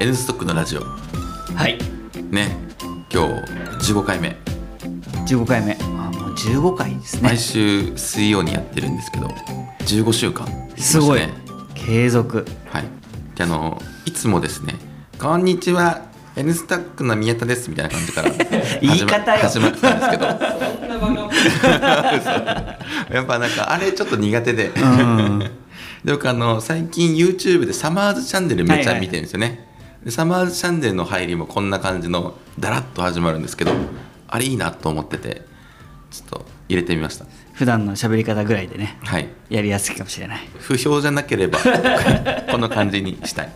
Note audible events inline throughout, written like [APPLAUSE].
N ストックのラジオ。はい。ね。今日15回目。15回目。あもう15回ですね。毎週水曜にやってるんですけど15週間。ねすごい。継続。はい。であのいつもですね「こんにちは N スタックの宮田です」みたいな感じから [LAUGHS] 言い方よ。始まってたんですけど。[LAUGHS] やっぱなんかあれちょっと苦手で。うん。で僕あの最近 YouTube でサマーズチャンネルめっちゃ見てるんですよね、でサマーズチャンネルの入りもこんな感じのダラッと始まるんですけどあれいいなと思っててちょっと入れてみました。普段の喋り方ぐらいでねはい。やりやすいかもしれない。不評じゃなければこの感じにしたい。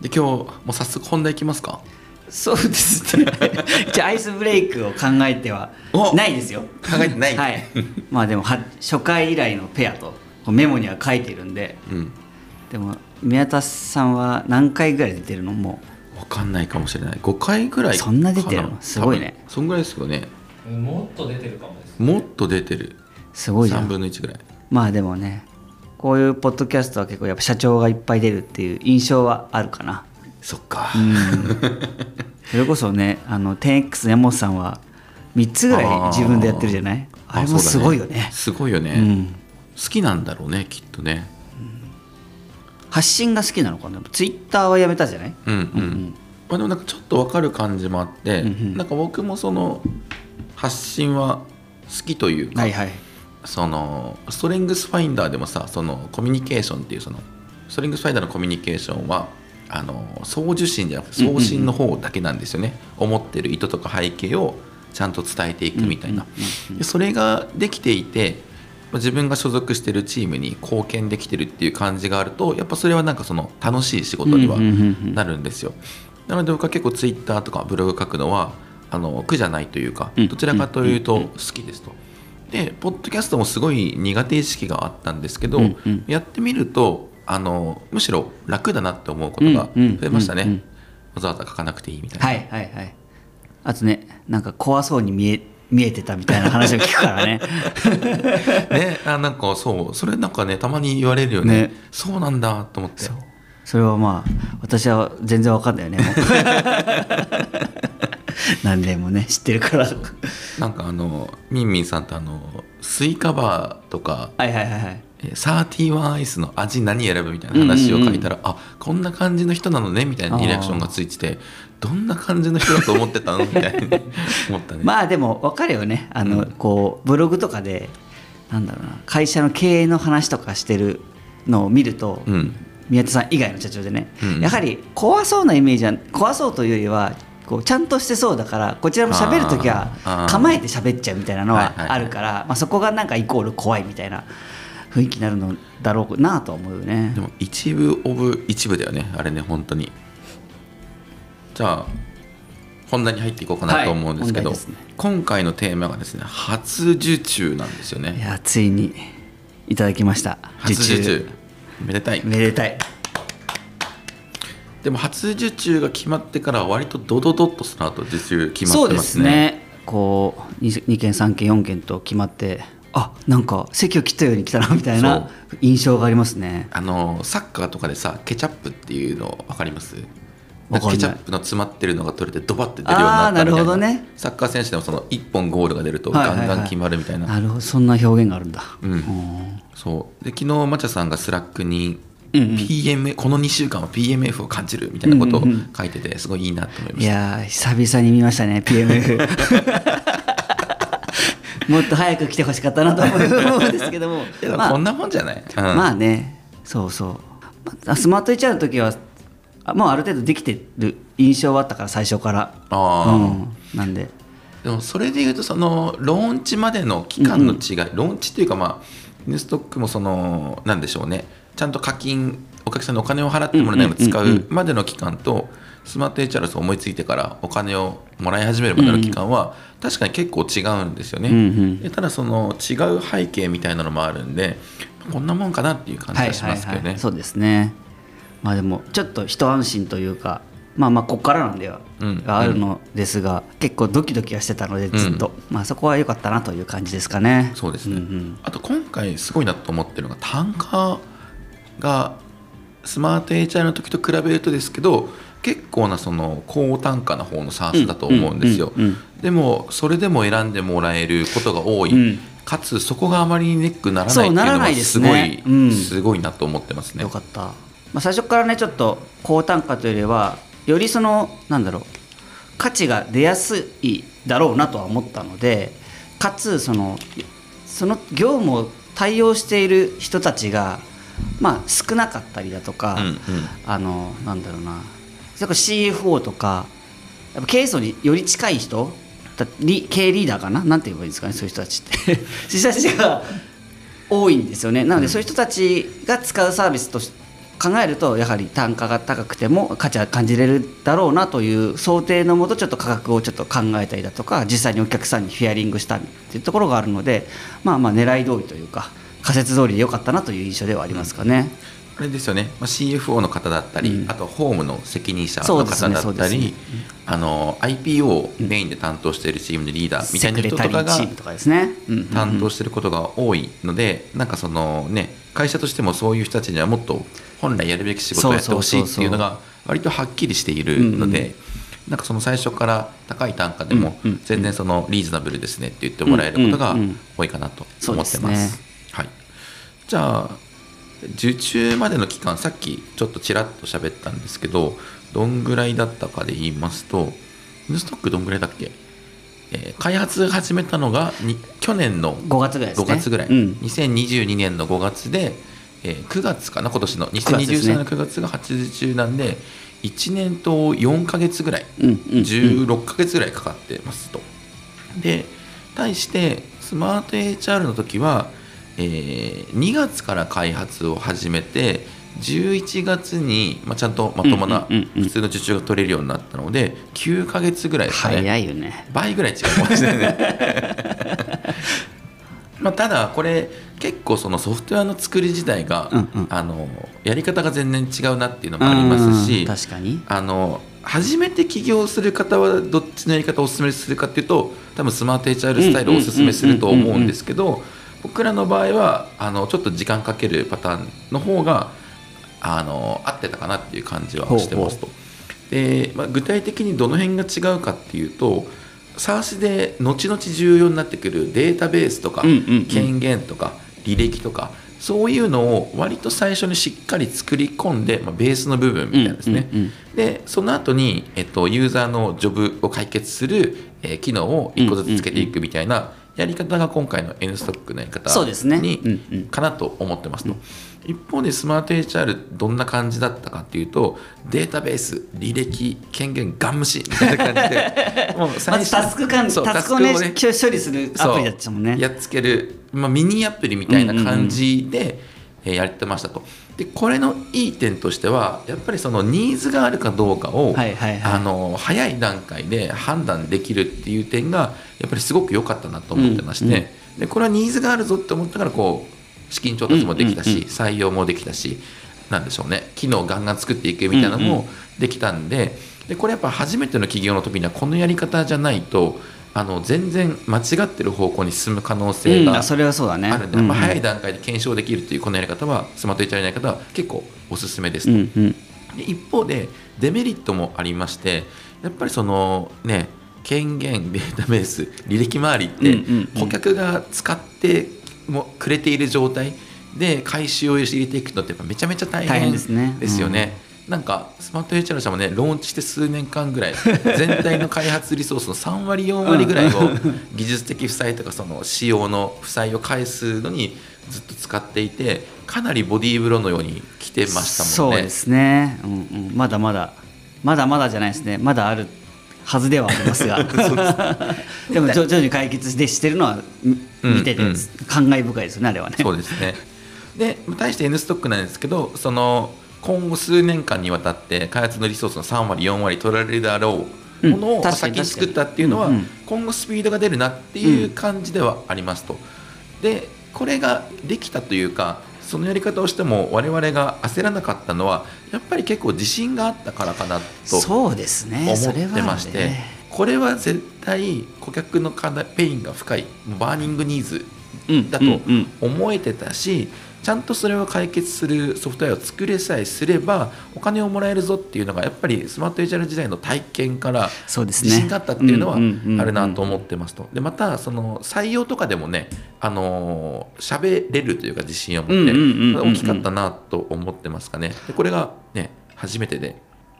で今日もう早速本題いきますか？そうですね。[LAUGHS] じゃあアイスブレイクを考えてはおないですよ。考えてない。はい。まあでもは初回以来のペアとメモには書いてるんでうん。でも宮田さんは何回ぐらい出てるの？も分かんないかもしれない。5回ぐらいかそんな出てるの？すごいね。そんぐらいですよね。もっと出てるかもですもっと出てる。うすごいじゃ3ん分の1ぐらい。まあでもねこういうポッドキャストは結構やっぱ社長がいっぱい出るっていう印象はあるかな。そっか、それこそねあの 10X の山本さんは3つぐらい自分でやってるじゃない？あれもすごいよね。そうだすごいよね、うん。好きなんだろうねきっとね発信が好きなのかな？ツイッターはやめたじゃない？うんうん、まあ、でもなんかちょっと分かる感じもあって、うんうん。なんか僕もその発信は好きというか、はいはい。そのストレングスファインダーでもさそのコミュニケーションっていうそのストレングスファインダーのコミュニケーションはあの送受信じゃなくて送信の方だけなんですよね、思ってる意図とか背景をちゃんと伝えていくみたいな、でそれができていてまあ自分が所属してるチームに貢献できてるっていう感じがあるとやっぱそれはなんかその楽しい仕事にはなるんですよ。なので僕は結構ツイッターとかブログ書くのはあの苦じゃないというかうん。どちらかというと好きですと。でポッドキャストもすごい苦手意識があったんですけど、やってみるとあのむしろ楽だなって思うことが増えましたね、わざわざ書かなくていいみたいな、はいはいはい。あとねなんか怖そうに見え見えてたみたいな話を聞くからね。[LAUGHS] ねあなんかそうそれなんかねたまに言われるよね。ね。そうなんだと思って。それはまあ私は全然わかんないよね [LAUGHS] 何年もね知ってるから。なんかあのミンミンさんとあのスイカバーとかはいはいはいはい。えーサーティワンアイスの味何選ぶみたいな話を書いたら、あこんな感じの人なのねみたいなリアクションがついててどんな感じの人だと思ってたのみたいに思ったね、まあでも分かるよね。あの、こうブログとかでなんだろうな会社の経営の話とかしてるのを見ると、うん。宮田さん以外の社長でね、うん。やはり怖そうなイメージは怖そうというよりはこうちゃんとしてそうだからこちらも喋る時は構えて喋っちゃうみたいなのはあるから、まあ、そこがなんかイコール怖いみたいな雰囲気になるのだろうなとは思うよね。で。も一部オブ一部だよねあれね本当にじゃあ本題に入っていこうかなと思うんですけど、はいね。今回のテーマがですね初受注なんですよいねやついにいただきました。初受注。めでたい。めでたい。でも初受注が決まってから割とドドドッとその後受注決まそうでってますね。すね。こう 2, 2件3件4件と決まってあなんか席を切ったように来たなみたいな印象がありますね。あのサッカーとかでさケチャップっていうの分かります？ケチャップの詰まってるのが取れてドバって出るようになったみたいな。ね。サッカー選手でもその1本ゴールが出るとはいはいはい。ガンガン決まるみたいな、なるほどそんな表現があるんだ、うん。うんそう。で昨日マチャさんが Slack にうんうん。PM、この2週間は PMF を感じるみたいなことを書いててすごいいいなと思いました、やー久々に見ましたね PMF [LAUGHS] もっと早く来てほしかったなと思うんですけども。[LAUGHS] いやまあ。こんなもんじゃない、うん。まあね。そうそう。まあスマート HR の時はあもうある程度できてる印象はあったから最初から。あー。うん、なんで。でもそれでいうとそのローンチまでの期間の違い、ローンチっていうかまあインストックもそのなんでしょうね。ちゃんと課金お客さんにお金を払ってもらいながら使うんうんうんうまでの期間とスマート HR を思いついてからお金をもらい始めるまでの期間は確かに結構違うんですよね、うんうん。でただその違う背景みたいなのもあるんでこんなもんかなっていう感じがしますけどね、そうですねまあでもちょっと一安心というかまあまあこっからなんでは、うん。があるのですが、結構ドキドキはしてたのでずっと、まあそこは良かったなという感じですかね。そうですね、んん。あと今回すごいなと思ってるのが単価がスマート HR の時と比べるとですけど結構なその高単価の方の SARS だと思うんですよ、うんうんうんでもそれでも選んでもらえることが多い、うん。かつそこがあまりにネックにならないってそいううのがすごいすごいなと思ってますね。よかった、まあ、最初からねちょっと高単価というよりはよりそのなんだろう価値が出やすいだろうなとは思ったのでかつそのその業務を対応している人たちがまあ少なかったりだとか、うんうん。あのなんだろうなそれこそ CFO とかやっぱ経営層により近い人だリ経営リーダーかななんて言えばいいんですかねそういう人たちって。[LAUGHS] そういう人たちが多いんですよね。なのでそういう人たちが使うサービスとし考えるとやはり単価が高くても価値は感じれるだろうなという想定のもとちょっと価格をちょっと考えたりだとか実際にお客さんにフィアリングしたっていうところがあるのでまあまあ狙い通りというか仮説通りで良かったなという印象ではありますかね。あれですよね、まあ、CFO の方だったり、うん。あとホームの責任者の方だったり、ねあの IPO をメインで担当しているチームのリーダーみたいな人とかが担当していることが多いので、なんかそのね会社としてもそういう人たちにはもっと本来やるべき仕事をやってほしいっていうのが割とはっきりしているのうんで、なんかその最初から高い単価でも全然そのリーズナブルですねって言ってもらえることが多いかなと思ってま。ですね。はい、じゃあ受注までの期間さっきちょっとちらっと喋ったんですけどどんぐらいだったかで言いますとインストックどんぐらいだっけ、えー開発始めたのがに去年の5月ぐらいです5ね。月ぐらい、うん。2022年の5月で、えー9月かな今年の。月ですね。2023年の9月が発受注なんで1年と4か月ぐらい、うんうんうん。16か月ぐらいかかってますと。で対してスマート HR の時は、えー2月から開発を始めて11月に、まあ、ちゃんとまともな普通の受注が取れるようになったので9か月ぐらいですかね。早いよね。倍ぐらい違うかもしれないね [LAUGHS] まあただこれ結構そのソフトウェアの作り自体が、うんうんあのやり方が全然違うなっていうのもありますしうん確かに。あの初めて起業する方はどっちのやり方をお勧めするかっていうと多分スマート HR スタイルをお勧めすると思うんですけど僕らの場合はあのちょっと時間かけるパターンの方があの合ってたかなっていう感じはしてますと。で、まあ、具体的にどの辺が違うかっていうと SARS で後々重要になってくるデータベースとか権限とか履歴とかそういうのを割と最初にしっかり作り込んで、まあ、ベースの部分みたいなですね、でその後に、えっと、ユーザーのジョブを解決する、えー機能を1個ずつつけていくみたいなやり方が今回の N ストックのやり方そうですねにうんうんかなと思ってますと。一方でスマート HR どんな感じだったかっていうとデータベース履歴権限ガン無視みたいな感じで [LAUGHS] もうまずタスク管そうタスクをねタスク処理するアプリだったもんね。やっつける、まあ、ミニアプリみたいな感じで、えーやってましたとでこれのいい点としてはやっぱりそのニーズがあるかどうかを、はいはいはい。あの早い段階で判断できるっていう点がやっぱりすごく良かったなと思ってまして、うんうんでこれはニーズがあるぞって思ったからこう資金調達もできたし、うんうんうん採用もできたしなんでしょうね。機能をガンガン作っていくみたいなのもできたんで,、でこれやっぱ初めての起業の時にはこのやり方じゃないとあの全然間違ってる方向に進む可能性がうんあそれはそうだね。あるんで、うんうんまあ、早い段階で検証できるというこのやり方はスマート HR のやり方は結構おすすめですと。うんうんで一方でデメリットもありましてやっぱりそのね権限データベース履歴周りって顧客が使ってもくれている状態で回収を入れていくのってやっぱめちゃめちゃ大大変変ですねですよね。なんかスマート HR 社もねローンチして数年間ぐらい全体の開発リソースの3割4割ぐらいを技術的負債とかその仕様の負債を返すのにずっと使っていてかなりボディーブローのように来てましたもんね。そうですね、うんうん、まだまだまだまだじゃないですね。まだあるはずではありますが。[LAUGHS] [LAUGHS] でも徐々に解決してしてるのは見ててうん。感慨深いですよねあれはね。そうですね。で、対して N ストックなんですけど、その今後数年間にわたって開発のリソースの3割、4割取られるだろうものを先に作ったっていうのは、今後スピードが出るなっていう感じではありますと。で、これができたというか、そのやり方をしても我々が焦らなかったのはやっぱり結構自信があったからかなとそうですね。思ってまして、ね。これは絶対顧客の課題 pain が深い burning needs うんだとうんうん。思えてたし、ちゃんとそれを解決するソフトウェアを作れさえすればお金をもらえるぞっていうのがやっぱりスマート HR 時代の体験からそうですね。自信があったっていうのはうんうんうんうんあるなと思ってますと。でまたその採用とかでもねあの喋れるというか自信を持ってうんうんうんうんうん。大きかったなと思ってますかね。でこれがね初めてで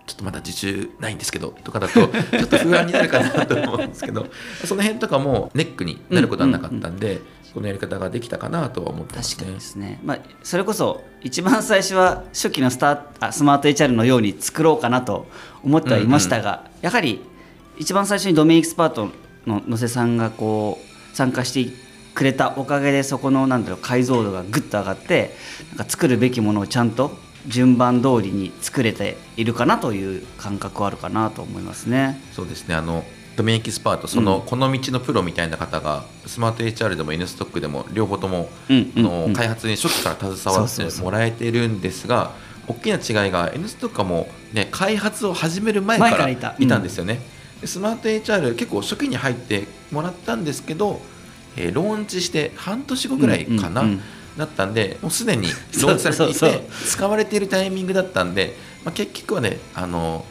ちょっとまだ受注ないんですけどとかだとちょっと不安になるかなと思うんですけどその辺とかもネックになることはなかったんで、このやり方ができたかなとは思ってますね確かにで。すね、まあ、それこそ一番最初は初期のスターあスマート HR のように作ろうかなと思ってはいましたが、やはり一番最初にドメインエキスパートの野瀬さんがこう参加してくれたおかげでそこのなんだろう解像度がぐっと上がってなんか作るべきものをちゃんと順番通りに作れているかなという感覚はあるかなと思いますね。そうですねあのドメインエキスパートその、この道のプロみたいな方がスマート HR でも N ストックでも両方とも、あのうん開発に初期から携わってもらえてるんですが大きな違いが N ストックはもう、ね、開発を始める前からいた。たんですよね。でスマート HR 結構初期に入ってもらったんですけど、えーローンチして半年後ぐらいかな、だったんでもうすでに [LAUGHS] ローンチされていて使われているタイミングだったんで、まあ、結局はねあの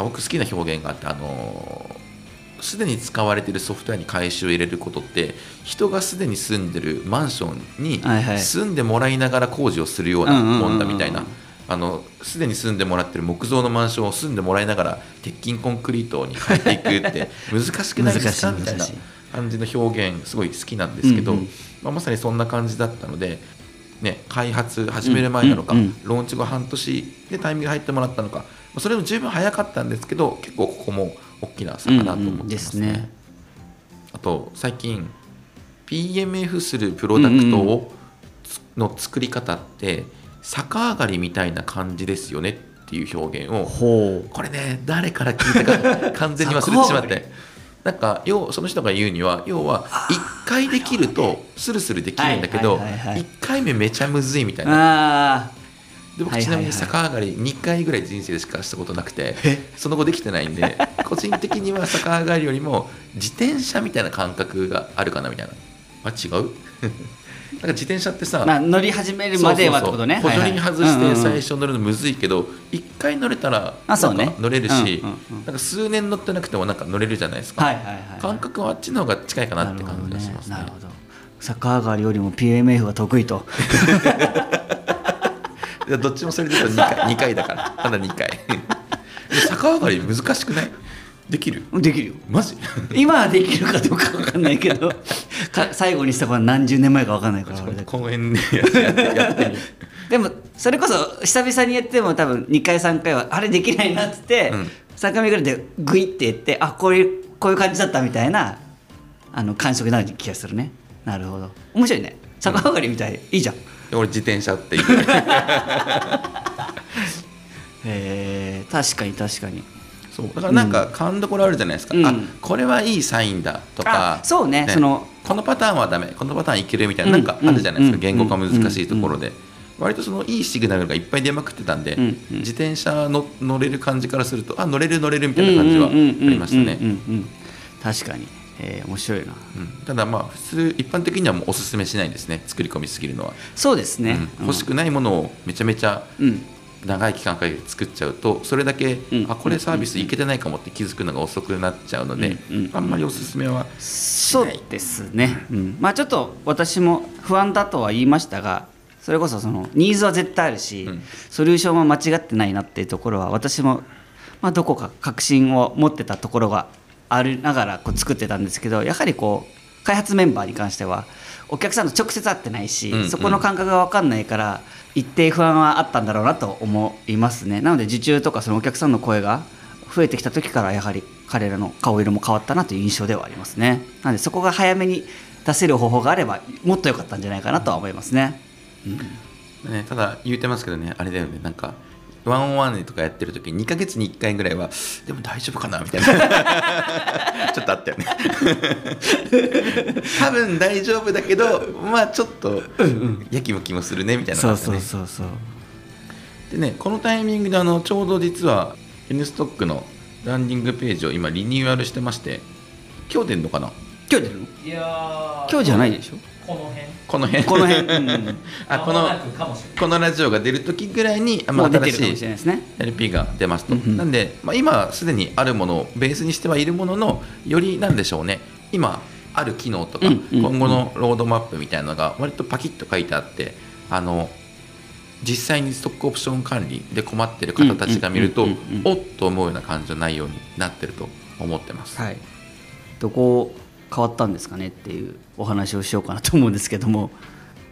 あ僕好きな表現があってあのすでに使われているソフトウェアに回収を入れることって人がすでに住んでるマンションに住んでもらいながら工事をするようなもんだみたいな。あのすでに住んでもらってる木造のマンションを住んでもらいながら鉄筋コンクリートに変えていくって [LAUGHS] 難しくないですか？みたいな感じの表現すごい好きなんですけど、うんうん。まあ、まさにそんな感じだったので、ね、開発始める前なのか、うんうんうんローンチ後半年でタイミングが入ってもらったのかまあそれも十分早かったんですけど結構ここも大きな差かなと思ってますね。うんうんですね。あと最近 PMF するプロダクトを、の作り方って逆上がりみたいな感じですよねっていう表現をほこれね誰から聞いたか [LAUGHS] 完全に忘れてしまって。なんか要その人が言うには要は1回できるとスルスルできるんだけどはいはいはいはい1回目めちゃむずいみたいな。あで僕ちなみに逆上がり2回ぐらい人生でしかしたことなくてその後できてないんで [LAUGHS] 個人的には逆上がりよりも自転車みたいな感覚があるかなみたいな。あ違う？[LAUGHS] なんか自転車ってさあ、まあ、乗り始めるまではってことね。補助輪外して最初初乗るのむずいけど一回乗れたら乗れるし、なんか数年乗ってなくてもなんか乗れるじゃないですか、感覚はあっちの方が近いかなって感じがしますね。なるほど逆上がりよりも PMF が得意と [LAUGHS] いやどっちもそれで言うと2回二回だから。ただ2回。で [LAUGHS] 逆上がり難しくない？できる？できるよ。マジ？今はできるかどうか分かんないけどか [LAUGHS] 最後にした子は何十年前か分かんないから公園でやってやって [LAUGHS] でもそれこそ久々にやっても多分2回3回はあれできないなっつって、うん。3回目ぐらいでグイって言ってあこういうこういう感じだったみたいなあの感触になる気がするね。なるほど。面白いね。逆上がりみたい、いいじゃん俺自転車って言ってえ確かに確かに。そうだからなんか勘どころあるじゃないですか、うん。あこれはいいサインだとかあそうねそのこのパターンはダメこのパターンいけるみたいななんかあるじゃないですか、うん言語化難しいところで、割とそのいいシグナルがいっぱい出まくってたんで、うんうん。自転車の乗れる感じからするとあ乗れる乗れるみたいな感じはありましたねうんうんうんうん確かに、えー面白いな。うん。ただまあ普通一般的にはもうおすすめしないですね作り込みすぎるのは、そうですね、うん。欲しくないものをめちゃめちゃうん。長い期間かけて作っちゃうとそれだけ、うん。あこれサービスいけてないかもって気づくのが遅くなっちゃうので、あんまりおすすめはそうですね、うん、まあちょっと私も不安だとは言いましたがそれこそそのニーズは絶対あるし、うん。ソリューションは間違ってないなっていうところは私も、まあ、どこか確信を持ってたところがありながらこう作ってたんですけどやはりこう開発メンバーに関してはお客さんと直接会ってないし、うんうん。そこの感覚が分かんないから一定不安はあったんだろうなと思いますね。なので受注とかそのお客さんの声が増えてきた時からやはり彼らの顔色も変わったなという印象ではありますね。なのでそこが早めに出せる方法があればもっと良かったんじゃないかなとは思いますね、ね、ただ言うてますけどねあれだよね。なんかワンオンワンとかやってる時2ヶ月に1回ぐらいはでも大丈夫かなみたいな。[LAUGHS] ちょっとあったよね。[LAUGHS] 多分大丈夫だけどまあちょっとやきもきもするねみたいなのそうそうそうそう。でねこのタイミングであのちょうど実は N ストックのランディングページを今リニューアルしてまして今日出るのかな？今日出るの？いやー。今日じゃないでしょ？この辺。この辺。この辺、[LAUGHS] うんうんあこのこのラジオが出る時ぐらいに、あまあ、新しいしれないですね。LP が出ますと、うんうん。なんで、まあ、今すでにあるものをベースにしてはいるもののよりなんでしょうね。今ある機能とか、うんうんうん。今後のロードマップみたいなのが割とパキッと書いてあってあの実際にストックオプション管理で困ってる方たちが見ると、うんうんうんうんおっと思うような感じの内容になってると思ってます。はい、どこ変わったんですかねっていうお話をしようかなと思うんですけども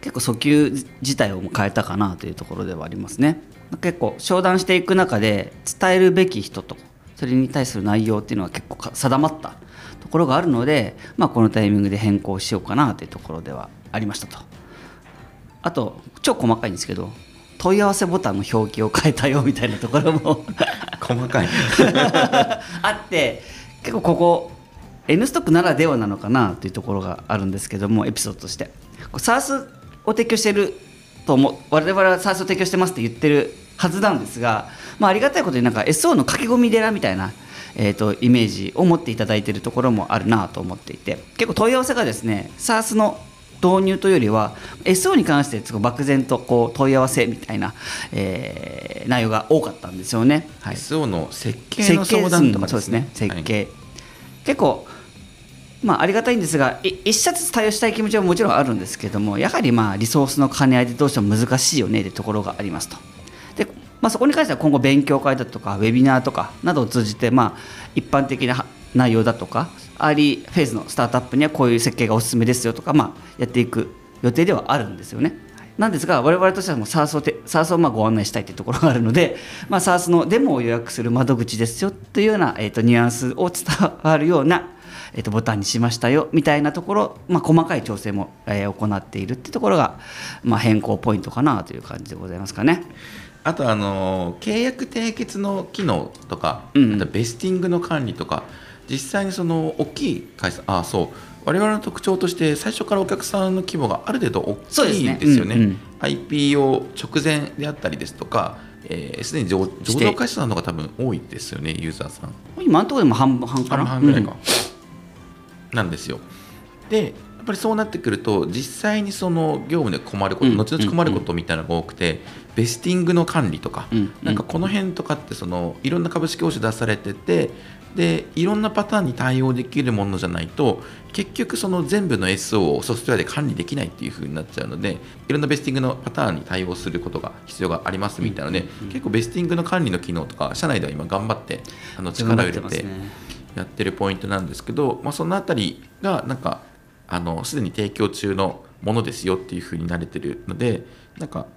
結構訴求自体を変えたかなというところではありますね。結構商談していく中で伝えるべき人とそれに対する内容っていうのは結構か定まったところがあるので、まあ、このタイミングで変更しようかなというところではありましたと。あと超細かいんですけど問い合わせボタンの表記を変えたよみたいなところも細かい。[LAUGHS] あって結構ここ N ストックならではなのかなというところがあるんですけどもエピソードとして。こう SARS を提供してると思う。我々は SARS を提供してますって言ってるはずなんですが、まあ、ありがたいことになんか SO の駆け込み寺みたいな、えー、とイメージを持っていただいているところもあるなと思っていて。結構問い合わせがですね SARS の導入というよりは SO に関して漠然とこう問い合わせみたいな、えー内容が多かったんですよね。はい。SO の設計の相談とかそうですね。設はい。計、結構まあありがたいんですがい一社ずつ対応したい気持ちはもちろんあるんですけれどもやはりまあリソースの兼ね合いでどうしても難しいよねというところがありますとで、まあ、そこに関しては今後勉強会だとかウェビナーとかなどを通じてまあ一般的な内容だとか early phase のスタートアップにはこういう設計がおすすめですよとか、まあ、やっていく予定ではあるんですよね。なんですが我々としてはもう SARS をて SARS をまあご案内したいというところがあるので、まあ、SARS のデモを予約する窓口ですよというような、えー、とニュアンスを伝わるような、えー、とボタンにしましたよみたいなところ、まあ、細かい調整も、えー行っているっていうところが、まあ、変更ポイントかなという感じでございますかね。あとあの契約締結の機能とか、うん。あとベスティングの管理とか実際にその大きい会社あそう我々の特徴として最初からお客さんの規模がある程度大きいんですよね。ねうんうん。IPO 直前であったりですとかすで、えー既に上上場会社さんの方が多分多いですよねユーザーさん。今のところでも半半かな半々ぐらいか、うんなんですよ。でやっぱりそうなってくると実際にその業務で困ること、うん後々困ることみたいなのが多くて、ベスティングの管理とか、うんなんかこの辺とかってそのいろんな株式報酬出されててでいろんなパターンに対応できるものじゃないと結局その全部の SO をソフトウェアで管理できないっていう風になっちゃうのでいろんなベスティングのパターンに対応することが必要がありますみたいなので、結構ベスティングの管理の機能とか社内では今頑張ってあの力を入れてやってるポイントなんですけど、まあ、そのあたりがなんかあのすでに提供中のものですよっていうふうに慣れてるのでなんか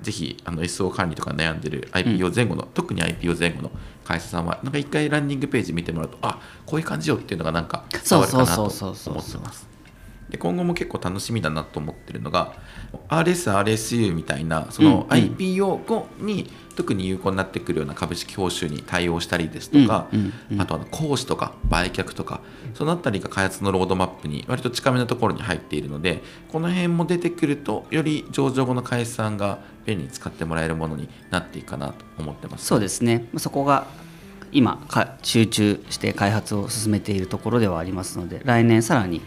ぜひあの SO 管理とか悩んでる IPO 前後の、特に IPO 前後の会社さんはなんか一回ランディングページ見てもらうとあこういう感じよっていうのがなんか伝わるかなとそう思そうそうそうってます。で今後も結構楽しみだなと思ってるのが RS、RSU みたいなその IPO 後に特に有効になってくるような株式報酬に対応したりですとか、あとあの講師とか売却とかそのあたりが開発のロードマップに割と近めのところに入っているのでこの辺も出てくるとより上場後の会社さんが便利に使ってもらえるものになっていくかなと思ってます。そうですね。まあそこが今か集中して開発を進めているところではありますので来年さらに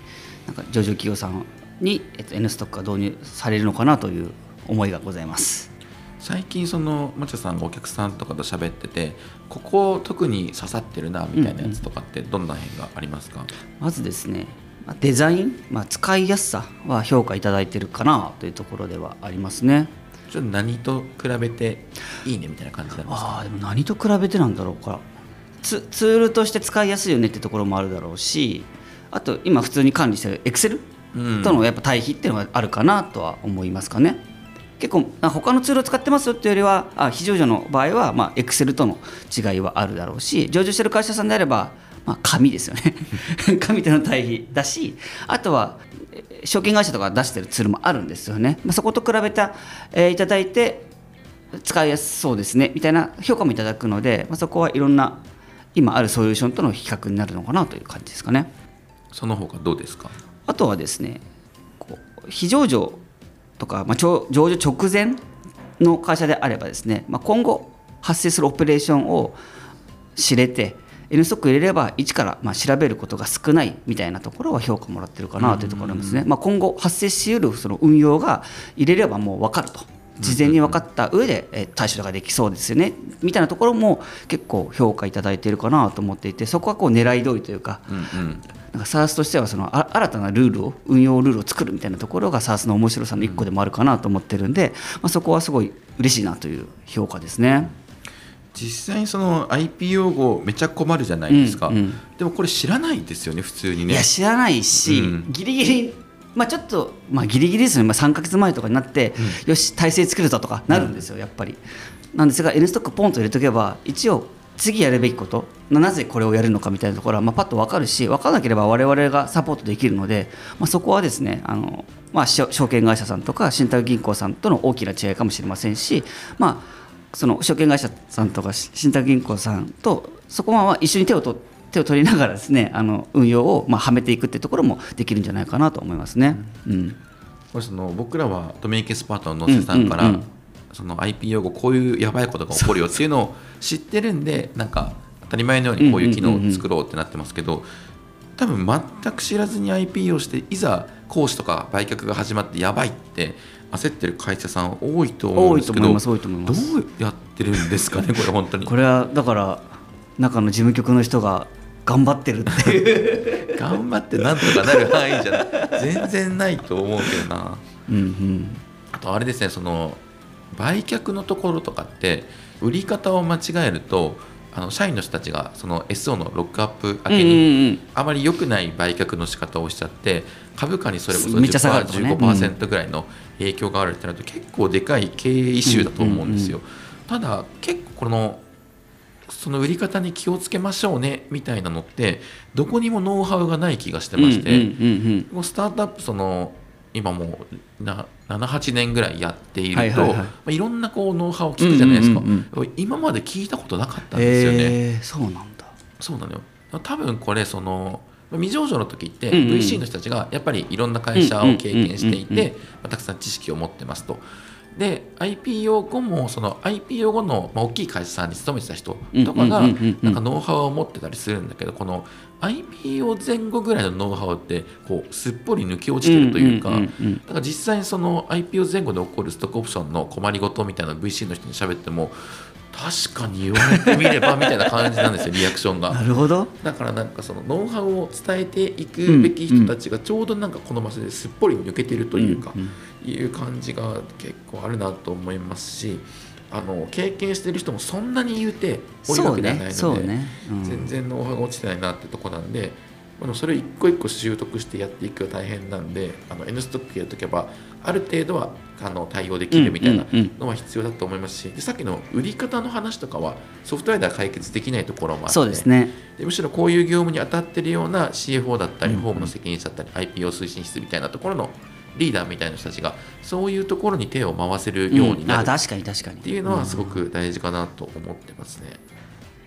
なんか上場企業さんに、えっと、N ストックが導入されるのかなという思いがございます。最近そのマチャさんがお客さんとかと喋っててここ特に刺さってるなみたいなやつとかってどんな辺がありますか、まずですねまあデザイン、まあ、使いやすさは評価いただいてるかなというところではありますね。ちょっと何と比べていいねみたいな感じなんですか？ああでも何と比べてなんだろうかツツールとして使いやすいよねってところもあるだろうしあと今普通に管理してる Excel うんとのやっぱ対比っていうのがあるかなとは思いますかね。結構あ他のツールを使ってますよっていうよりはあ非上場の場合は、まあ、Excel との違いはあるだろうし上場してる会社さんであれば、まあ、紙ですよね [LAUGHS] 紙との対比だしあとはえ証券会社とか出してるツールもあるんですよね、まあ、そこと比べた、えーいただいて使いやすそうですねみたいな評価もいただくので、まあ、そこはいろんな今あるソリューションとの比較になるのかなという感じですかね。その他どうですか？あとはですねこう非上場とか、まあ、上上場直前の会社であればですね、まあ、今後発生するオペレーションを知れて N ストック入れれば一からまあ調べることが少ないみたいなところは評価もらってるかなというところですね、まあ、今後発生しうるその運用が入れればもう分かると。事前に分かった上でえー対処ができそうですよね。みたいなところも結構評価いただいているかなと思っていてそこはこう狙い通りというかうんうんなんか SARS としてはそのあ新たなルールを運用ルールを作るみたいなところが SARS の面白さの一個でもあるかなと思ってるんで、まあ、そこはすごい嬉しいなという評価ですね。実際にその IP 用語めちゃ困るじゃないですか、うんうん。でもこれ知らないですよね普通にね。いや知らないし、うん。ギリギリ、まあ、ちょっと、まあ、ギリギリですね、まあ、3か月前とかになって、よし体制作るぞとかなるんですよ、やっぱり。なんですが N ストックポンと入れとけば一応次やるべきことななぜこれをやるのかみたいなところは、まあ、パッと分かるし分からなければ我々がサポートできるので、まあ、そこはですねあの、まあ、証証券会社さんとか信託銀行さんとの大きな違いかもしれませんし、まあ、その証券会社さんとか信託銀行さんとそこは一緒に手をと手を取りながらですねあの運用をまあはめていくっていうところもできるんじゃないかなと思いますね。うん。これその僕らはドメインエキスパートの野瀬さんから、うんうんうんその IP 用語こういうやばいことが起こるよっていうのを知ってるんでなんか当たり前のようにこういう機能を作ろうってなってますけど多分全く知らずに IP をしていざ講師とか売却が始まってやばいって焦ってる会社さん多いと思うんですけどどうやってるんですかねこれ本当に。これはだから中の事務局の人が頑張ってるって。いう。頑張ってなんとかなる範囲じゃない全然ないと思うけどな。うんうん。あとあれですねその売却のところとかって売り方を間違えるとあの社員の人たちがその SO のロックアップ明けにうんあまり良くない売却の仕方をしちゃって株価にそれこそめっちゃ下がるとかね10%、15%ぐらいの影響があるってなると結構でかい経営イシューだと思うんですよ。ただ結構このその売り方に気をつけましょうねみたいなのってどこにもノウハウがない気がしてまして、スタートアップその今もうな78年ぐらいやっていると、はいはいはい。まあ、いろんなこうノウハウを聞くじゃないですか、うんうんうん。今まで聞いたことなかったんですよね、えーそうなんだ。そうなのよ。多分これその未上場の時って VC の人たちがやっぱりいろんな会社を経験していてまあたくさん知識を持ってますと。で IPO 後もその IPO 後の、まあ、大きい会社さんに勤めてた人とかがなんかノウハウを持ってたりするんだけどこの IPO 前後ぐらいのノウハウってこうすっぽり抜け落ちてるというかだから実際にその IPO 前後で起こるストックオプションの困りごとみたいな VC の人に喋っても確かに言われてみればみたいな感じなんですよ [LAUGHS] リアクションが。なるほど。だからなんかそのノウハウを伝えていくべき人たちがちょうどなんかこの場所ですっぽり抜けてるというか、うんうんいう感じが結構あるなと思いますしあの経験してる人もそんなに言うて多いわけではないので、ねね。うん全然ノウハウが落ちてないなってとこなんで、まあでもそれを一個一個習得してやっていくのが大変なんであの N ストックやっとけばある程度はあの対応できるみたいなうんうんうんのは必要だと思いますしでさっきの売り方の話とかはソフトウェアでは解決できないところもあってそうですね。でむしろこういう業務に当たってるような CFO だったり、法務の責任者だったり IPO 推進室みたいなところのリーダーみたいな人たちがそういうところに手を回せるようにうんなるあ確かに確かに。っていうのはすごく大事かなと思ってますね。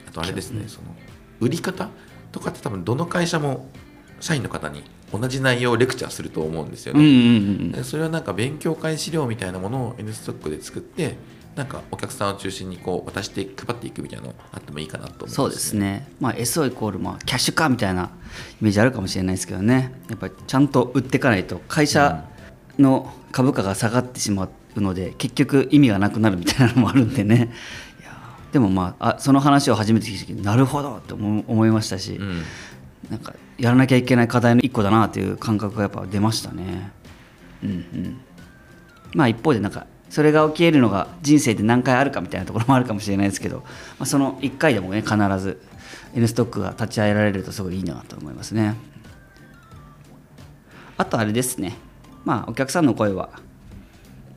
あとあれですね、その売り方とかって多分どの会社も社員の方に同じ内容をレクチャーすると思うんですようんうね。んうん。でそれはなんか勉強会資料みたいなものを N ストックで作ってなんかお客さんを中心にこう渡して配っていくみたいなのあってもいいかなと思います、そうですね、まあ、SO イコールまあキャッシュカーみたいなイメージあるかもしれないですけどね。やっぱりちゃんと売っていかないと会社の株価が下がってしまうので結局意味がなくなるみたいなのもあるんでねでもまああその話を初めて聞いた時になるほどって思思いましたし、うんなんかやらなきゃいけない課題の一個だなという感覚がやっぱ出ましたね。うんうん、まあ一方でなんかそれが起きえるのが人生で何回あるかみたいなところもあるかもしれないですけど、まあ、その1回でもね必ず N ストックが立ち会えられるとすごいいいなと思いますね。あとあれですねまあお客さんの声はま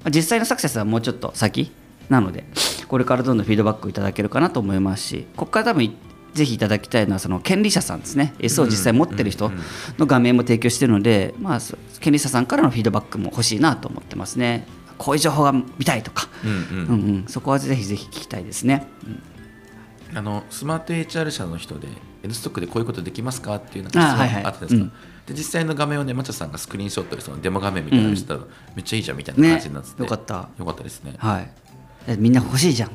あ実際のサクセスはもうちょっと先なのでこれからどんどんフィードバックいただけるかなと思いますしここから多分いぜひいただきたいのはその権利者さんですね。S を実際持ってる人の画面も提供しているので、まあ、そ権利者さんからのフィードバックも欲しいなと思ってますね。こういう情報が見たいとか、うんうん。うんうん、そこはぜひぜひ聞きたいですね、うん。あのスマート HR 社の人で N ストックでこういうことできますかっていうなんか質問あったんですか、うん。で実際の画面をねマチャさんがスクリーンショットでそのデモ画面みたいなのにしたら、めっちゃいいじゃんみたいな感じになってて、ね。よかった。よかったですね。はい。えみんな欲しいじゃん。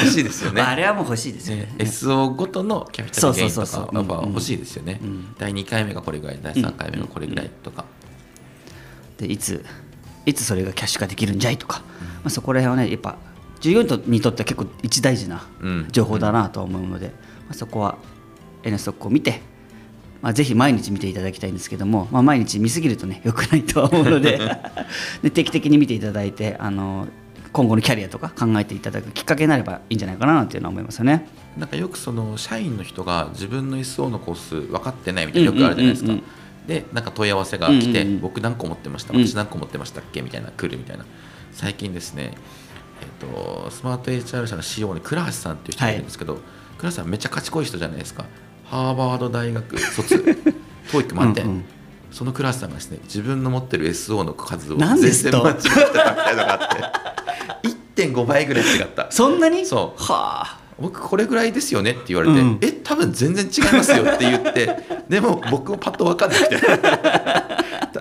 欲しいですよね。あれはもう欲しいですよね。ね SO ごとのキャピタルゲインとかやっぱ欲しいですよね、うん。第2回目がこれぐらい第3回目がこれぐらいとか、でいついつそれがキャッシュ化できるんじゃいとか、まあ、そこら辺はねやっぱ従業員にとっては結構一大事なうん。情報だなと思うので、まあ、そこは N ストックを見て、まあ、ぜひ毎日見ていただきたいんですけども、まあ、毎日見すぎるとね [LAUGHS] よくないとは思うので [LAUGHS] で定期的に見ていただいてあの今後のキャリアとか考えていただくきっかけになればいいんじゃないかなっていうのは思いますよね。なんかよくその社員の人が自分の SO の個数分かってないみたいなよくあるじゃないですか、でなんか問い合わせが来て、うんうんうん。僕何個持ってました？うん。私何個持ってましたっけ？みたいな来るみたいな。最近ですねえっとスマート HR 社の CEO に倉橋さんっていう人がいるんですけど、倉橋さんめっちゃ賢い人じゃないですかハーバード大学卒 TOEIC 満点うんうん。その倉橋さんがですね自分の持ってる SO の数を全然間違ってたみたいなのがあって。1.5倍ぐらい違った。そんなに？そう。はあ。僕これぐらいですよねって言われて、うん。え多分全然違いますよって言ってでも僕もパッと分かんなくて。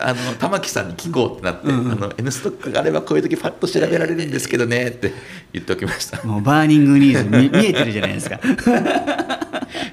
あの玉木さんに聞こうってなって「あの N ストックがあればこういう時パッと調べられるんですけどね」って言っておきました。もう burning needs 見見えてるじゃないですか。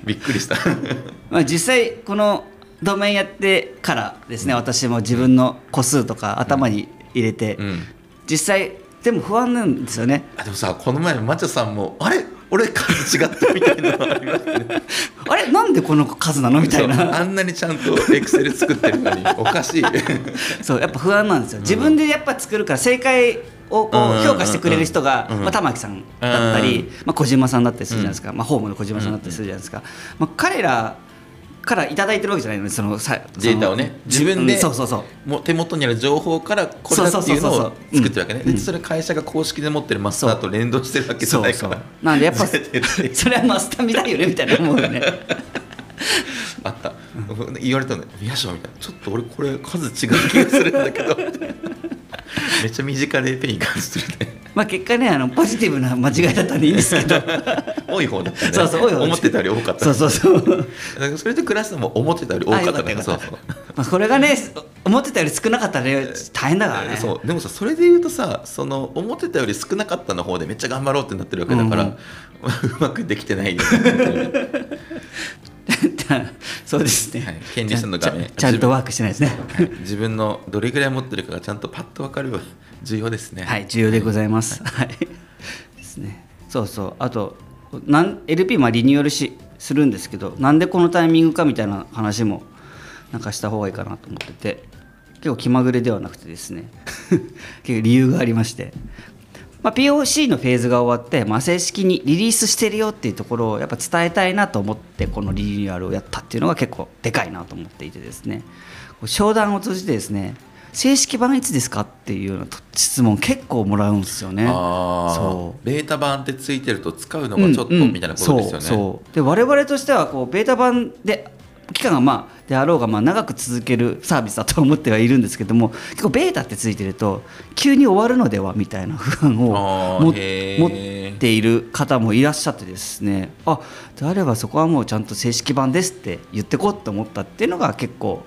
びっくりした。[LAUGHS] まあ実際このドメインやってからですね、私も自分の個数とか頭に入れて、うん。実際でも不安なんですよね。あでもさこの前マチャさんも「あれ？俺数違った」みたいなのありましたね。[LAUGHS] あれ？なんでこの数なのみたいな。あんなにちゃんと Excel 作ってるのにおかしい。[LAUGHS] そうやっぱ不安なんですよ。自分でやっぱ作るから正解をこう評価してくれる人が、うんまあ、玉木さんだったり、うんまあ、小島さんだったりするじゃないですか、まあ、ホームの小島さんだったりするじゃないですか、まあ、彼らからいただいてるわけじゃないのでそのさデータをね。自分でうんそうそうそう。もう手元にある情報からこれだっていうのを作ってるわけね。うんでそれ会社が公式で持ってるマスターと連動してるわけじゃないから。なんでやっぱ [LAUGHS] それはマスター見たいよねみたいな思うよね。[LAUGHS] あった。言われたの宮島みたいな。ちょっと俺これ数違う気がするんだけど [LAUGHS] めっちゃ身近で pain 感じてるね。まあ結果ねあのポジティブな間違いだったんでいいんですけど。[LAUGHS] 多い方だったね。そうそう多い方思ってたより多かった。そうそうそう。だからそれでクラスも思ってたより多かったから。あよかったそうそうまあこれがね思ってたより少なかったらね大変だからね。そうでもさそれで言うとさその思ってたより少なかったの方でめっちゃ頑張ろうってなってるわけだから、うん。う[LAUGHS] まくできてないよね [LAUGHS] そうですね、はい。権利者の画面。ちゃんとワークしてないですね。はい。自分のどれぐらい持ってるかがちゃんとパッと分かるよう [LAUGHS] 重要ですね。はい重要でございます。はい。ですね。そうそう。あとなん LP まあリニューアルしするんですけどなんでこのタイミングかみたいな話もなんかした方がいいかなと思ってて結構気まぐれではなくてですね。[LAUGHS] 結構理由がありまして、まあ、POC のフェーズが終わって、まあ、正式にリリースしてるよっていうところをやっぱ伝えたいなと思ってこのリニューアルをやったっていうのが結構でかいなと思っていてですね。商談を通じてですね正式版いつですかっていうような質問結構もらうんですよね。あそあベータ版ってついてると使うのがちょっとみたいなことですよね、そう。そう。で我々としてはこうベータ版で期間がまあであろうがまあ長く続けるサービスだと思ってはいるんですけども結構ベータってついてると急に終わるのではみたいな不安を持っている方もいらっしゃってですねあであればそこはもうちゃんと正式版ですって言ってこうと思ったっていうのが結構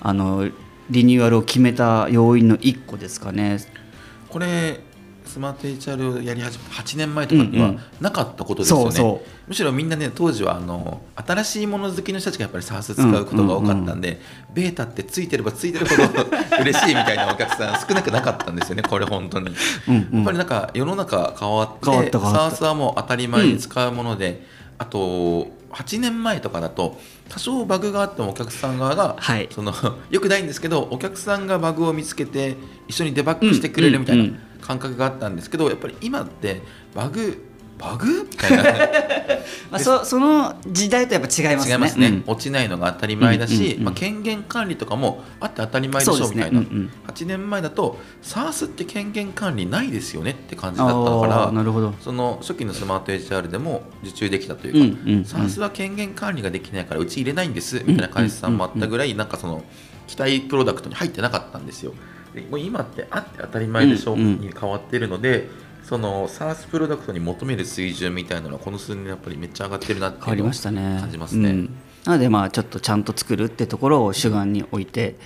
あのリニューアルを決めた要因の一個ですかね。これスマート HR をやり始めた8年前とかにはうんうん。なかったことですよね、そうそむしろみんなね当時はあの新しいもの好きの人たちがやっぱり SARS 使うことが多かったんで、ベータってついてればついてるほど嬉しいみたいなお客さん少なくなかったんですよね [LAUGHS] これ本当に、うんうん。やっぱりなんか世の中変わって変わった変わった SARS はもう当たり前に使うもので、あと8年前とかだと多少バグがあってもお客さん側が、はい。その [LAUGHS] よくないんですけどお客さんがバグを見つけて一緒にデバッグしてくれるみたいな。うんうん感覚があったんですけどやっぱり今ってバグバグ？みたいな。[LAUGHS] まあ、そその時代とやっぱ違いますね。違いますね、うん。落ちないのが当たり前だし、うんうんうんまあ、権限管理とかもあって当たり前でしょみたいな、うんうん。8年前だと SARS って権限管理ないですよねって感じだったかあらーなるほど。その初期のスマート HR でも受注できたというか、うんうんうん。SARS は権限管理ができないからうち入れないんですみたいな会社さんもあったぐらいなんかその期待プロダクトに入ってなかったんですよ。でもう今ってあって当たり前でしょ、うんうんに変わってるのでその SARS プロダクトに求める水準みたいなのはこの数年やっぱりめっちゃ上がってるなっていうのをましたね。感じますね、うんなのでまあちょっとちゃんと作るってところを主眼に置いて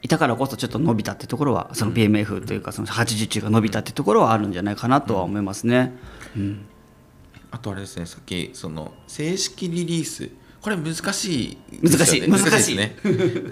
いたからこそちょっと伸びたってところはその PMF というかその80中が伸びたってところはあるんじゃないかなとは思いますね。うんあとあれですねさっきその正式リリースこれ難しいね。難しい。難しいね。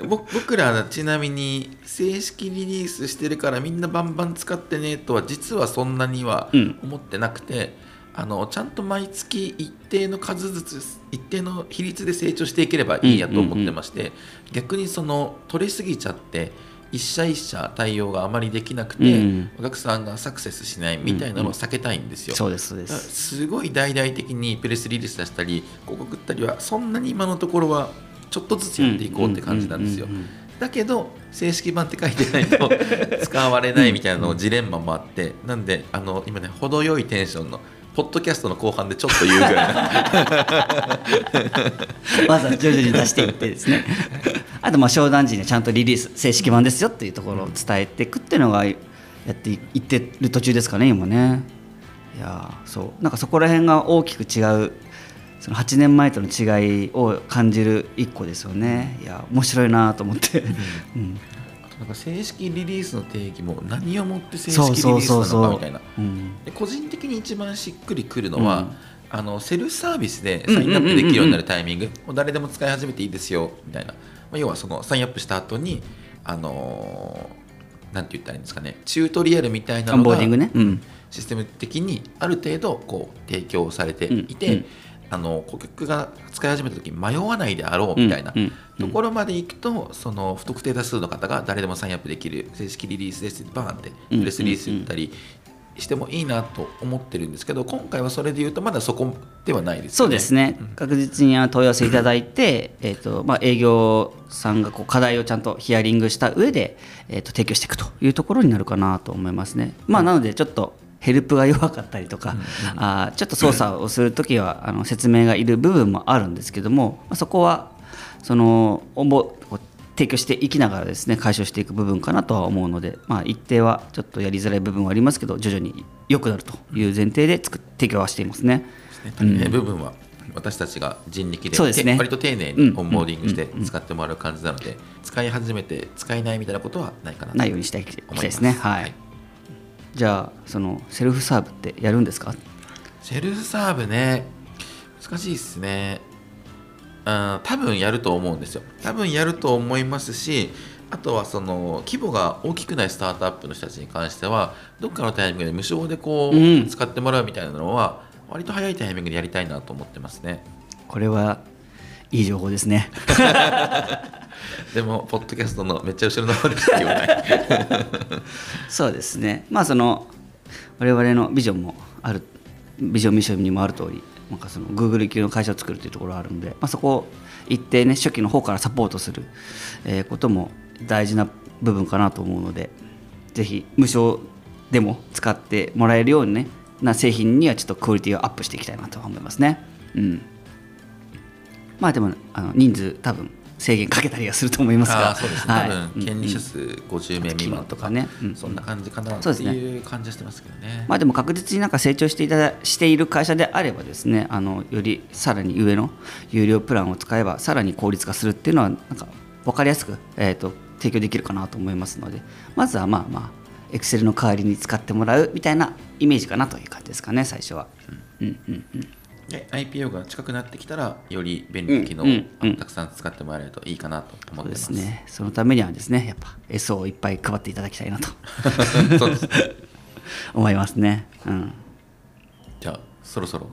僕 [LAUGHS] 僕らちなみに正式リリースしてるからみんなバンバン使ってねとは実はそんなにはうん。思ってなくて、あのちゃんと毎月一定の数ずつ一定の比率で成長していければいいやと思ってまして、逆にその取れすぎちゃって一社一社対応があまりできなくて、うん。お客さんがサクセスしないみたいなのを避けたいんですよ。そうですそうです。すごい大々的にプレスリリース出したり広告打ったりはそんなに今のところはちょっとずつやっていこうって感じなんですよ。うんうんうんうん。だけど正式版って書いてないと [LAUGHS] 使われないみたいなのジレンマもあって。なんであの今ね程よいテンションのポッドキャストの後半でちょっと言うぐらいな。まずは徐々に出していってですね。あとまあ商談時にはちゃんとリリース正式版ですよっていうところを伝えていくっていうのがやっていってる途中ですかね今ね。いやーそう。なんかそこら辺が大きく違うその8年前との違いを感じる一個ですよね。いや面白いなと思って、[LAUGHS] うん、なんか正式リリースの定義も何をもって正式リリースなのかみたいな。個人的に一番しっくりくるのは、うん。あのセルフサービスでサインアップできるようになるタイミング、もう誰でも使い始めていいですよみたいな、まあ、要はそのサインアップした後にあのーなんて言ったらいいんですかね。チュートリアルみたいなのがね、うん、システム的にある程度こう提供されていて、うんうんあの顧客が使い始めた時に迷わないであろうみたいなうんうんところまでいくとその不特定多数の方が誰でもサインアップできる正式リリースですってバーンってうんプレスリリース打ったりしてもいいなと思ってるんですけど今回はそれで言うとまだそこではないですよね。そうですね、確実に問い合わせいただいて、[LAUGHS] えーとまあ、営業さんがこう課題をちゃんとヒアリングした上で、えー、と提供していくというところになるかなと思いますね。まあ、なのでちょっとヘルプが弱かったりとか、あーちょっと操作をするときはあの説明がいる部分もあるんですけども、まあ、そこはその提供していきながらですね解消していく部分かなとは思うので、まあ、一定はちょっとやりづらい部分はありますけど徐々に良くなるという前提で作っ提供はしていますね。ね。足りない部分は私たちが人力でね。割と丁寧にオンボーディングして使ってもらう感じなので使い始めて使えないみたいなことはないかなとないようにしたいですね。はい。はいじゃあそのセルフサーブってやるんですか？セルフサーブね難しいですねうん多分やると思うんですよ多分やると思いますしあとはその規模が大きくないスタートアップの人たちに関してはどっかのタイミングで無償でこう、うん使ってもらうみたいなのは割と早いタイミングでやりたいなと思ってますねこれはいい情報ですね。[LAUGHS] でもポッドキャストのめっちゃ後ろの方でしか言わない [LAUGHS] そうですね。まあその我々のビジョンもあるビジョンミッションにもある通り、なんかその Google 級の会社を作るというところがあるので、まあそこを一定ね初期の方からサポートする、えーことも大事な部分かなと思うので、ぜひ無償でも使ってもらえるようにねな製品にはちょっとクオリティをアップしていきたいなと思いますね。うん。まあでもあの人数多分制限かけたりはすると思いますが、そうですね、はい。多分権利者数50名未満とかね。うん。そんな感じかなっていう感じはしてますけどね。まあでも確実になんか成長していただしている会社であればですねあのよりさらに上の有料プランを使えばさらに効率化するっていうのはなんか分かりやすく、えー、と提供できるかなと思いますので。まずはまあまあ Excel の代わりに使ってもらうみたいなイメージかなという感じですかね最初は。うんうんうんで IPO が近くなってきたらより便利な機能を、たくさん使ってもらえるといいかなと思そうでってます。すね。そのためにはですねやっぱ SO をいっぱい配っていただきたいなと。[LAUGHS] そうです。ね [LAUGHS] 思いますね。うん。じゃあそろそろ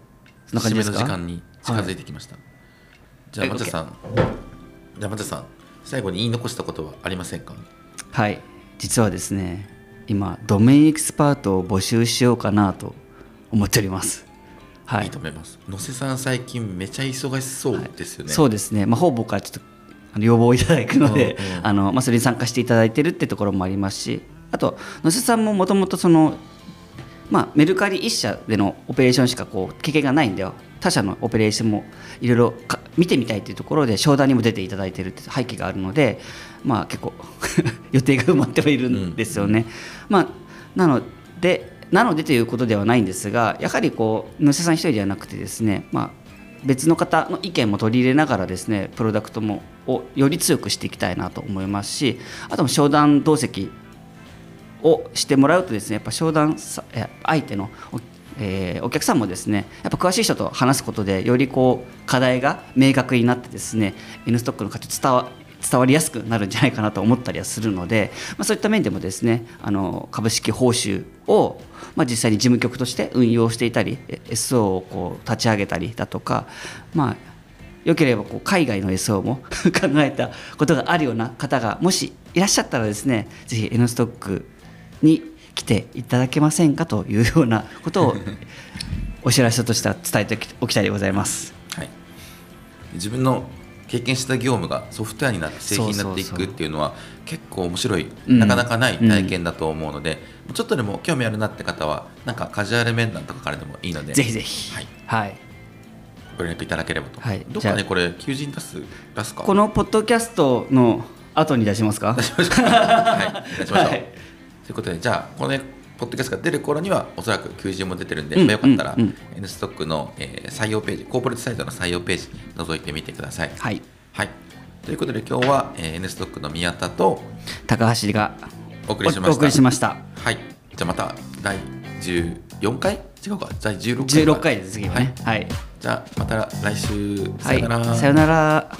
締めの時間に近づいてきました、じゃあはい松田さん。じゃあ松田さん最後に言い残したことはありませんか？はい。実はですね今ドメインエキスパートを募集しようかなと思っておりますはい。いいと思います。野瀬さん最近めちゃ忙しそうですよね、そうですね、まあ、方々からちょっと要望をいただくので、うんうん。あのまあ、それに参加していただいてるってところもありますしあと野瀬さんももともとその、まあ、メルカリ一社でのオペレーションしかこう経験がないんで他社のオペレーションもいろいろか見てみたいというところで商談にも出ていただいてるって背景があるので、まあ、結構 [LAUGHS] 予定が埋まってはいるんですよね。まあ、なのでなのでということではないんですがやはりこう野瀬さん一人ではなくてですね、まあ、別の方の意見も取り入れながらですねプロダクトもをより強くしていきたいなと思いますしあとも商談同席をしてもらうとですねやっぱ商談さ相手のおえーお客さんもですねやっぱ詳しい人と話すことでよりこう課題が明確になってですね N ストックの価値伝わ伝わりやすくなるんじゃないかなと思ったりはするので、まあ、そういった面でもですねあの株式報酬を、まあ、実際に事務局として運用していたりえ SO をこう立ち上げたりだとか、まあ、よければこう海外の SO も [LAUGHS] 考えたことがあるような方がもしいらっしゃったらですねぜひ N ストックに来ていただけませんかというようなことを [LAUGHS] お知らせとしては伝えておきたいでございます。はい、自分の経験した業務がソフトウェアになって製品になっていくっていうのは結構面白い、うん。なかなかない体験だと思うので、ちょっとでも興味あるなって方はなんかカジュアル面談とかからでもいいので。ぜひぜひ、はい、はい、ご連絡いただければと、はい。どっかねこれ求人出す出すか？このポッドキャストの後に出しますか？はい。出しましょう、[LAUGHS] はい。ということでじゃあこのねポッドキャストが出る頃にはおそらく求人も出てるんで、うんまあよかったら、うんうん。N ストックの、えー採用ページコーポレートサイトの採用ページ覗いてみてください。はい。はい。ということで今日は、えー、N ストックの宮田と高橋がお送りしました。お送りしました。はい。じゃあまた第14回？違うか。第16回。16回です次はね。はい、じゃあまた来週。さはい。よなら、さよなら